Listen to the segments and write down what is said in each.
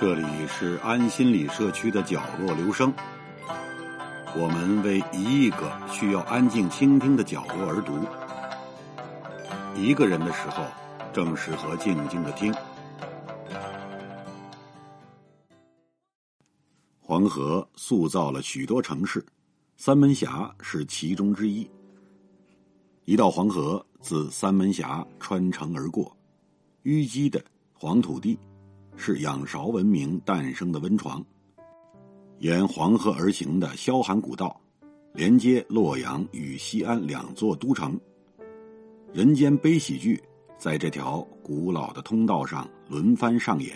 这里是安心理社区的角落，留声。我们为一亿个需要安静倾听的角落而读。一个人的时候，正适合静静的听。黄河塑造了许多城市，三门峡是其中之一。一道黄河自三门峡穿城而过，淤积的黄土地。是仰韶文明诞生的温床。沿黄河而行的萧寒古道，连接洛阳与西安两座都城。人间悲喜剧在这条古老的通道上轮番上演。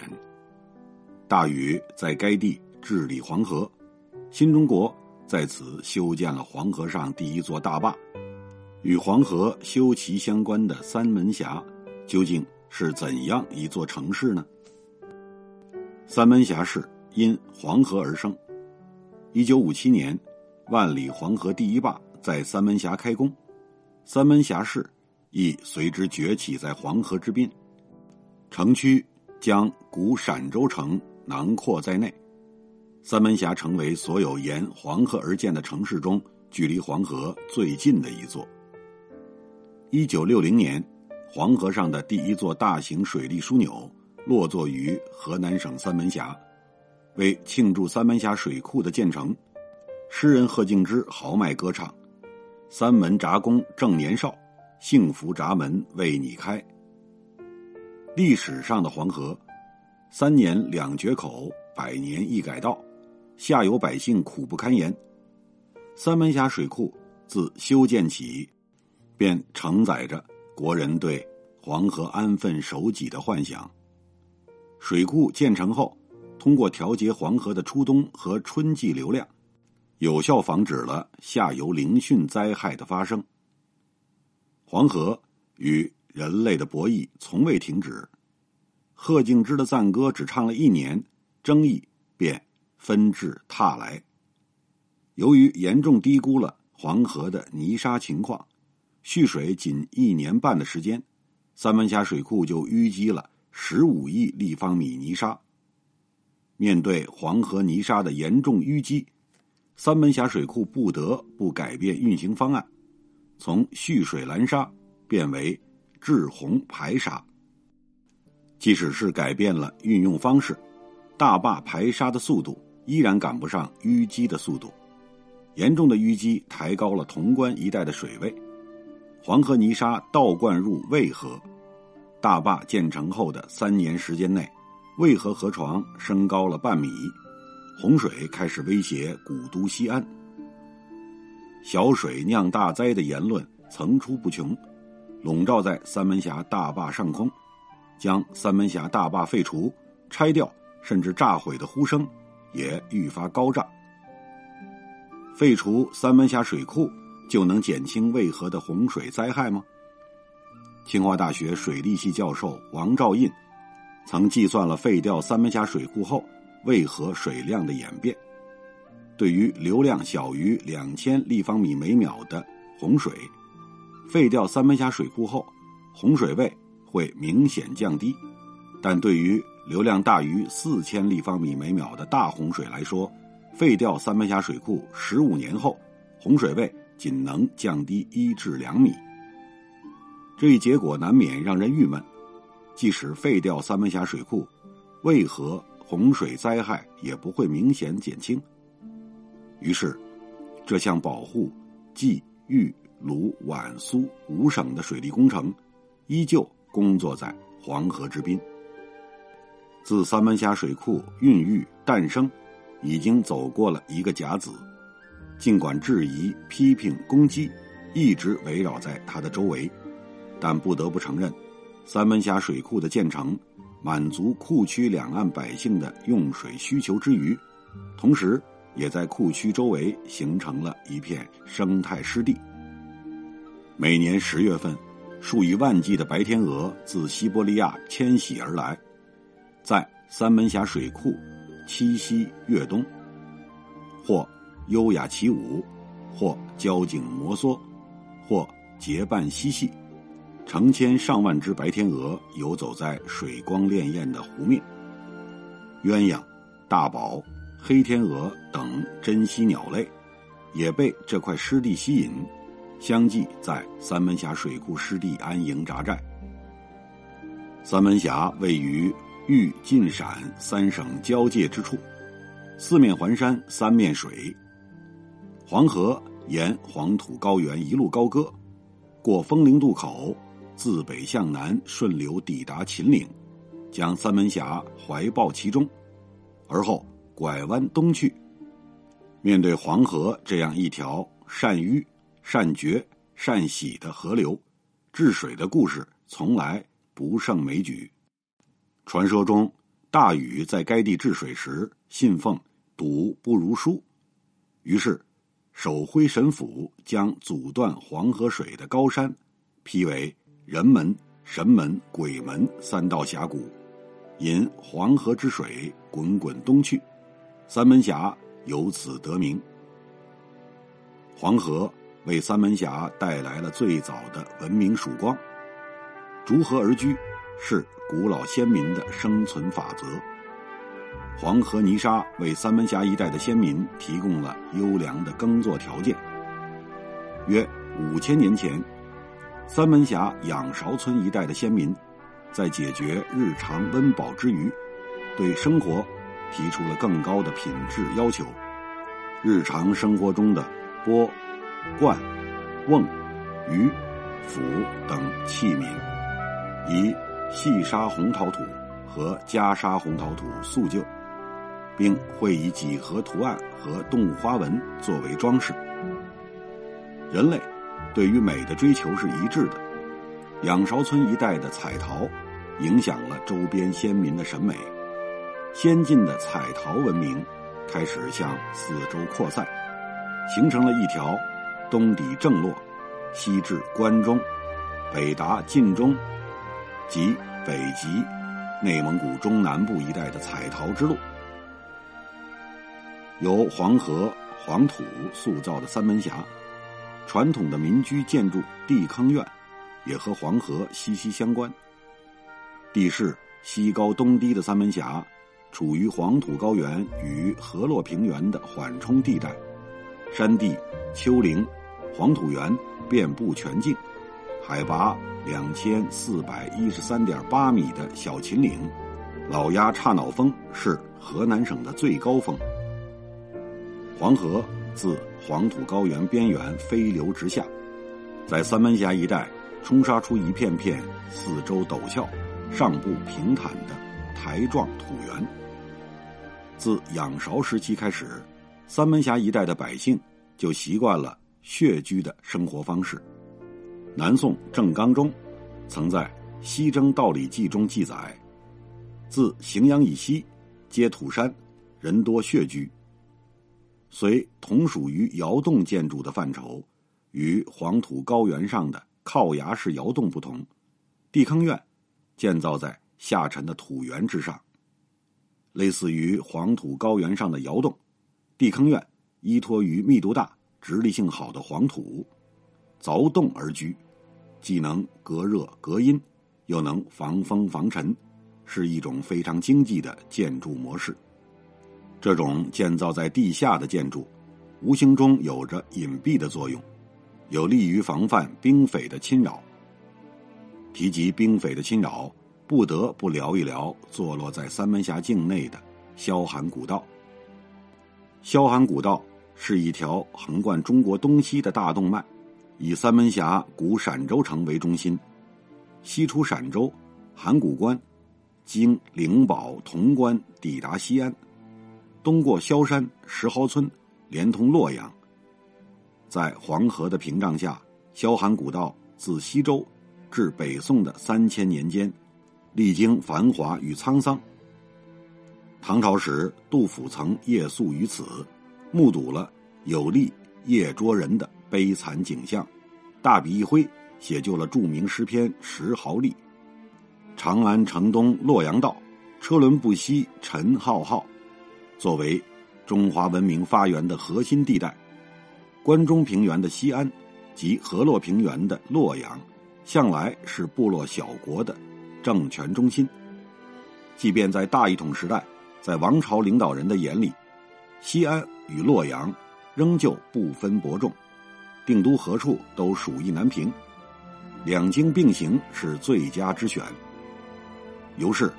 大禹在该地治理黄河，新中国在此修建了黄河上第一座大坝。与黄河修齐相关的三门峡，究竟是怎样一座城市呢？三门峡市因黄河而生。一九五七年，万里黄河第一坝在三门峡开工，三门峡市亦随之崛起在黄河之滨。城区将古陕州城囊括在内，三门峡成为所有沿黄河而建的城市中距离黄河最近的一座。一九六零年，黄河上的第一座大型水利枢纽。落座于河南省三门峡，为庆祝三门峡水库的建成，诗人贺敬之豪迈歌唱：“三门闸工正年少，幸福闸门为你开。”历史上的黄河，三年两决口，百年一改道，下游百姓苦不堪言。三门峡水库自修建起，便承载着国人对黄河安分守己的幻想。水库建成后，通过调节黄河的初冬和春季流量，有效防止了下游凌汛灾害的发生。黄河与人类的博弈从未停止。贺敬之的赞歌只唱了一年，争议便纷至沓来。由于严重低估了黄河的泥沙情况，蓄水仅一年半的时间，三门峡水库就淤积了。十五亿立方米泥沙。面对黄河泥沙的严重淤积，三门峡水库不得不改变运行方案，从蓄水拦沙变为滞洪排沙。即使是改变了运用方式，大坝排沙的速度依然赶不上淤积的速度。严重的淤积抬高了潼关一带的水位，黄河泥沙倒灌入渭河。大坝建成后的三年时间内，渭河河床升高了半米，洪水开始威胁古都西安。小水酿大灾的言论层出不穷，笼罩在三门峡大坝上空，将三门峡大坝废除、拆掉甚至炸毁的呼声也愈发高涨。废除三门峡水库就能减轻渭河的洪水灾害吗？清华大学水利系教授王兆印曾计算了废掉三门峡水库后渭河水量的演变。对于流量小于两千立方米每秒的洪水，废掉三门峡水库后，洪水位会明显降低；但对于流量大于四千立方米每秒的大洪水来说，废掉三门峡水库十五年后，洪水位仅能降低一至两米。这一结果难免让人郁闷。即使废掉三门峡水库，为何洪水灾害也不会明显减轻？于是，这项保护冀豫鲁皖苏五省的水利工程，依旧工作在黄河之滨。自三门峡水库孕育诞生，已经走过了一个甲子。尽管质疑、批评、攻击，一直围绕在它的周围。但不得不承认，三门峡水库的建成，满足库区两岸百姓的用水需求之余，同时也在库区周围形成了一片生态湿地。每年十月份，数以万计的白天鹅自西伯利亚迁徙而来，在三门峡水库栖息越冬，或优雅起舞，或交颈摩挲，或结伴嬉戏。成千上万只白天鹅游走在水光潋滟的湖面，鸳鸯、大宝、黑天鹅等珍稀鸟类，也被这块湿地吸引，相继在三门峡水库湿地安营扎寨。三门峡位于豫晋陕三省交界之处，四面环山，三面水。黄河沿黄土高原一路高歌，过枫林渡口，自北向南顺流抵达秦岭，将三门峡怀抱其中，而后拐弯东去。面对黄河这样一条善淤、善决、善洗的河流，治水的故事从来不胜枚举。传说中，大禹在该地治水时信奉“堵不如疏”，于是。手挥神斧，将阻断黄河水的高山劈为人门、神门、鬼门三道峡谷，引黄河之水滚滚东去，三门峡由此得名。黄河为三门峡带来了最早的文明曙光。逐河而居，是古老先民的生存法则。黄河泥沙为三门峡一带的先民提供了优良的耕作条件。约五千年前，三门峡仰韶村一带的先民，在解决日常温饱之余，对生活提出了更高的品质要求。日常生活中的钵、罐、瓮、盂、釜等器皿，以细沙红陶土和加沙红陶土塑就。并会以几何图案和动物花纹作为装饰。人类对于美的追求是一致的。仰韶村一带的彩陶影响了周边先民的审美，先进的彩陶文明开始向四周扩散，形成了一条东抵郑洛、西至关中、北达晋中及北极、内蒙古中南部一带的彩陶之路。由黄河黄土塑造的三门峡，传统的民居建筑地坑院，也和黄河息息相关。地势西高东低的三门峡，处于黄土高原与河洛平原的缓冲地带，山地、丘陵、黄土原遍布全境。海拔两千四百一十三点八米的小秦岭，老鸭岔脑峰是河南省的最高峰。黄河自黄土高原边缘飞流直下，在三门峡一带冲刷出一片片四周陡峭、上部平坦的台状土原。自仰韶时期开始，三门峡一带的百姓就习惯了穴居的生活方式。南宋郑刚中曾在《西征道理记》中记载：“自荥阳以西，皆土山，人多穴居。”虽同属于窑洞建筑的范畴，与黄土高原上的靠崖式窑洞不同，地坑院建造在下沉的土原之上，类似于黄土高原上的窑洞，地坑院依托于密度大、直立性好的黄土，凿洞而居，既能隔热隔音，又能防风防尘，是一种非常经济的建筑模式。这种建造在地下的建筑，无形中有着隐蔽的作用，有利于防范兵匪的侵扰。提及兵匪的侵扰，不得不聊一聊坐落在三门峡境内的萧寒古道。萧寒古道是一条横贯中国东西的大动脉，以三门峡古陕州城为中心，西出陕州函谷关，经灵宝、潼关抵达西安。东过萧山、石壕村，连通洛阳。在黄河的屏障下，萧寒古道自西周至北宋的三千年间，历经繁华与沧桑。唐朝时，杜甫曾夜宿于此，目睹了有力夜捉人的悲惨景象，大笔一挥，写就了著名诗篇《石壕吏》：“长安城东洛阳道，车轮不息尘浩浩。”作为中华文明发源的核心地带，关中平原的西安及河洛平原的洛阳，向来是部落小国的政权中心。即便在大一统时代，在王朝领导人的眼里，西安与洛阳仍旧不分伯仲，定都何处都属意难平，两京并行是最佳之选。由是，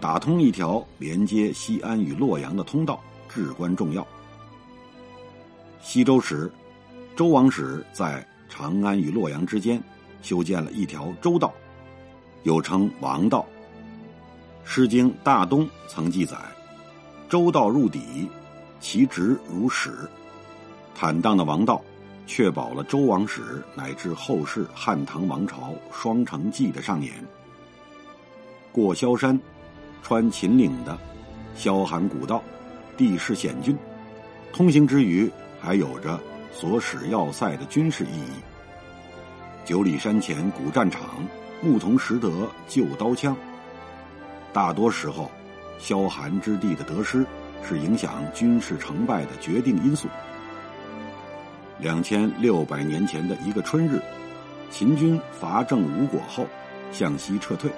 打通一条连接西安与洛阳的通道至关重要。西周时，周王室在长安与洛阳之间修建了一条周道，又称王道。《诗经·大东》曾记载。周道入底，其直如矢。坦荡的王道，确保了周王室乃至后世汉唐王朝双城记的上演。过萧山，穿秦岭的萧寒古道，地势险峻，通行之余还有着所使要塞的军事意义。九里山前古战场，牧童拾得旧刀枪。大多时候。萧寒之地的得失，是影响军事成败的决定因素。两千六百年前的一个春日，秦军伐郑无果后，向西撤退，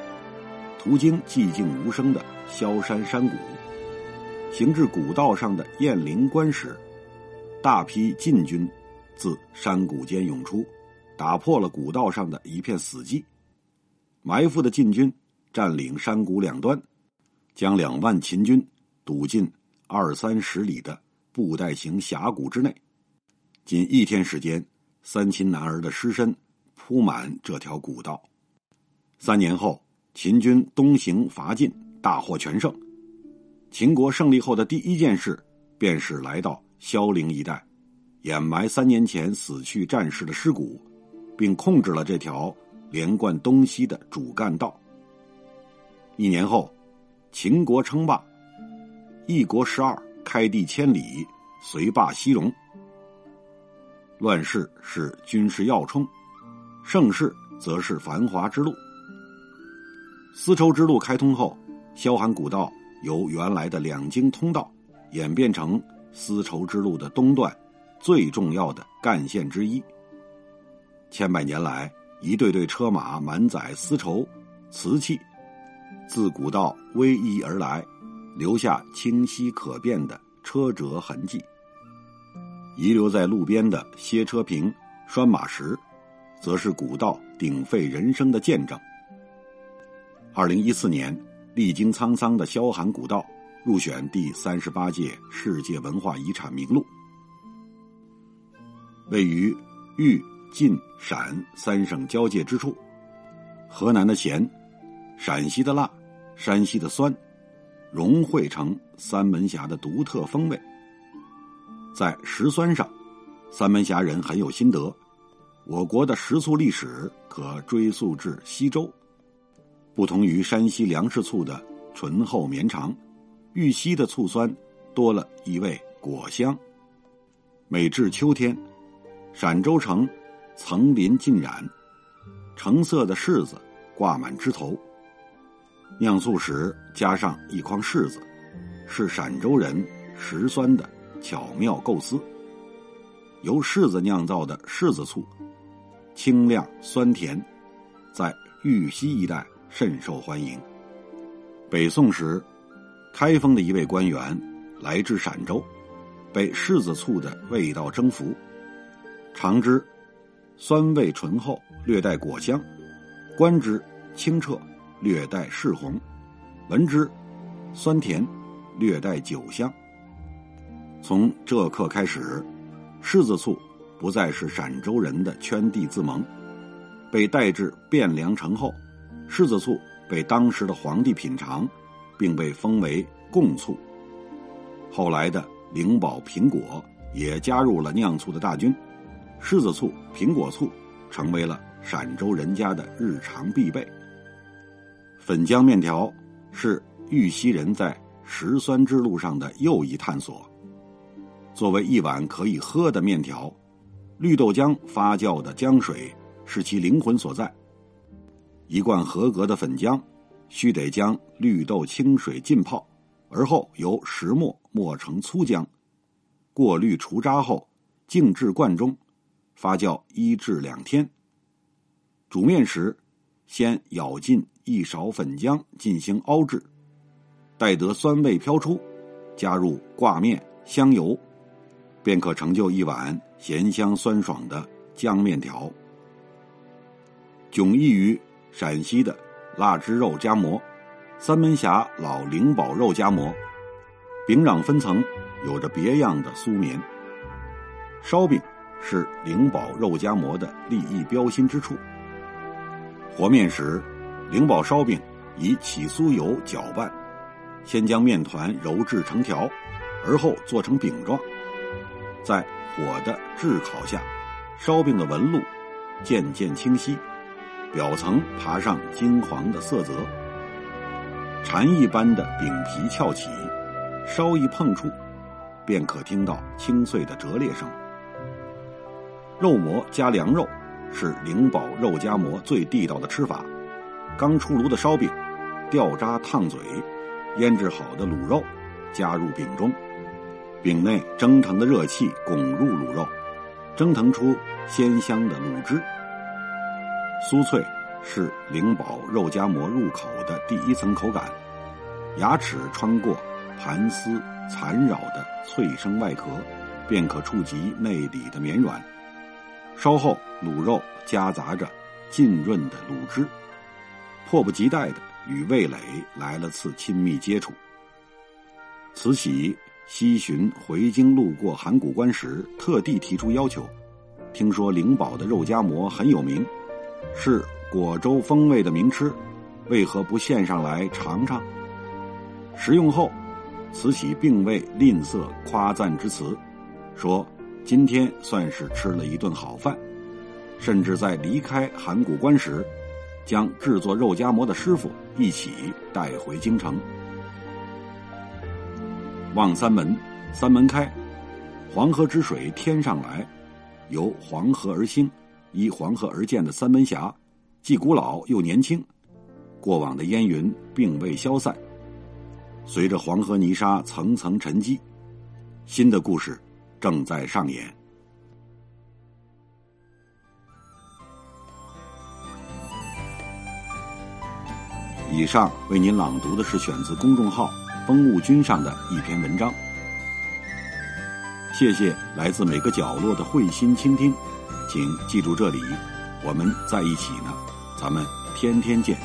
途经寂静无声的萧山山谷，行至古道上的雁翎关时，大批晋军自山谷间涌出，打破了古道上的一片死寂。埋伏的晋军占领山谷两端。将两万秦军堵进二三十里的布袋形峡谷之内，仅一天时间，三秦男儿的尸身铺满这条古道。三年后，秦军东行伐晋，大获全胜。秦国胜利后的第一件事，便是来到萧陵一带，掩埋三年前死去战士的尸骨，并控制了这条连贯东西的主干道。一年后。秦国称霸，一国十二，开地千里，随霸西戎。乱世是军事要冲，盛世则是繁华之路。丝绸之路开通后，萧寒古道由原来的两京通道，演变成丝绸之路的东段最重要的干线之一。千百年来，一队队车马满载丝绸、瓷器。自古道逶迤而来，留下清晰可辨的车辙痕迹。遗留在路边的歇车坪、拴马石，则是古道鼎沸人生的见证。二零一四年，历经沧桑的萧寒古道入选第三十八届世界文化遗产名录。位于豫、晋、陕三省交界之处，河南的咸。陕西的辣，山西的酸，融汇成三门峡的独特风味。在食酸上，三门峡人很有心得。我国的食醋历史可追溯至西周。不同于山西粮食醋的醇厚绵长，玉溪的醋酸多了一味果香。每至秋天，陕州城层林尽染，橙色的柿子挂满枝头。酿醋时加上一筐柿子，是陕州人食酸的巧妙构思。由柿子酿造的柿子醋，清亮酸甜，在玉溪一带甚受欢迎。北宋时，开封的一位官员来至陕州，被柿子醋的味道征服，尝之，酸味醇厚，略带果香；观之，清澈。略带柿红，闻之酸甜，略带酒香。从这刻开始，柿子醋不再是陕州人的圈地自萌，被带至汴梁城后，柿子醋被当时的皇帝品尝，并被封为贡醋。后来的灵宝苹果也加入了酿醋的大军，柿子醋、苹果醋成为了陕州人家的日常必备。粉浆面条是玉溪人在食酸之路上的又一探索。作为一碗可以喝的面条，绿豆浆发酵的浆水是其灵魂所在。一罐合格的粉浆，须得将绿豆清水浸泡，而后由石磨磨成粗浆，过滤除渣后，静置罐中，发酵一至两天。煮面时，先舀进。一勺粉浆进行熬制，待得酸味飘出，加入挂面、香油，便可成就一碗咸香酸爽的浆面条。迥异于陕西的腊汁肉夹馍，三门峡老灵宝肉夹馍，饼壤分层，有着别样的酥绵。烧饼是灵宝肉夹馍的立意标新之处。和面时，灵宝烧饼以起酥油搅拌，先将面团揉制成条，而后做成饼状，在火的炙烤下，烧饼的纹路渐渐清晰，表层爬上金黄的色泽，蝉一般的饼皮翘起，稍一碰触，便可听到清脆的折裂声。肉馍加凉肉。是灵宝肉夹馍最地道的吃法。刚出炉的烧饼，掉渣烫嘴，腌制好的卤肉加入饼中，饼内蒸腾的热气拱入卤肉，蒸腾出鲜香的卤汁。酥脆是灵宝肉夹馍入口的第一层口感，牙齿穿过盘丝缠绕的脆生外壳，便可触及内里的绵软。稍后，卤肉夹杂着浸润的卤汁，迫不及待的与味蕾来了次亲密接触。慈禧西巡回京路过函谷关时，特地提出要求，听说灵宝的肉夹馍很有名，是果州风味的名吃，为何不献上来尝尝？食用后，慈禧并未吝啬夸赞之词，说。今天算是吃了一顿好饭，甚至在离开函谷关时，将制作肉夹馍的师傅一起带回京城。望三门，三门开，黄河之水天上来，由黄河而兴，依黄河而建的三门峡，既古老又年轻，过往的烟云并未消散，随着黄河泥沙层层沉积，新的故事。正在上演。以上为您朗读的是选自公众号“风物君”上的一篇文章。谢谢来自每个角落的慧心倾听，请记住这里，我们在一起呢，咱们天天见。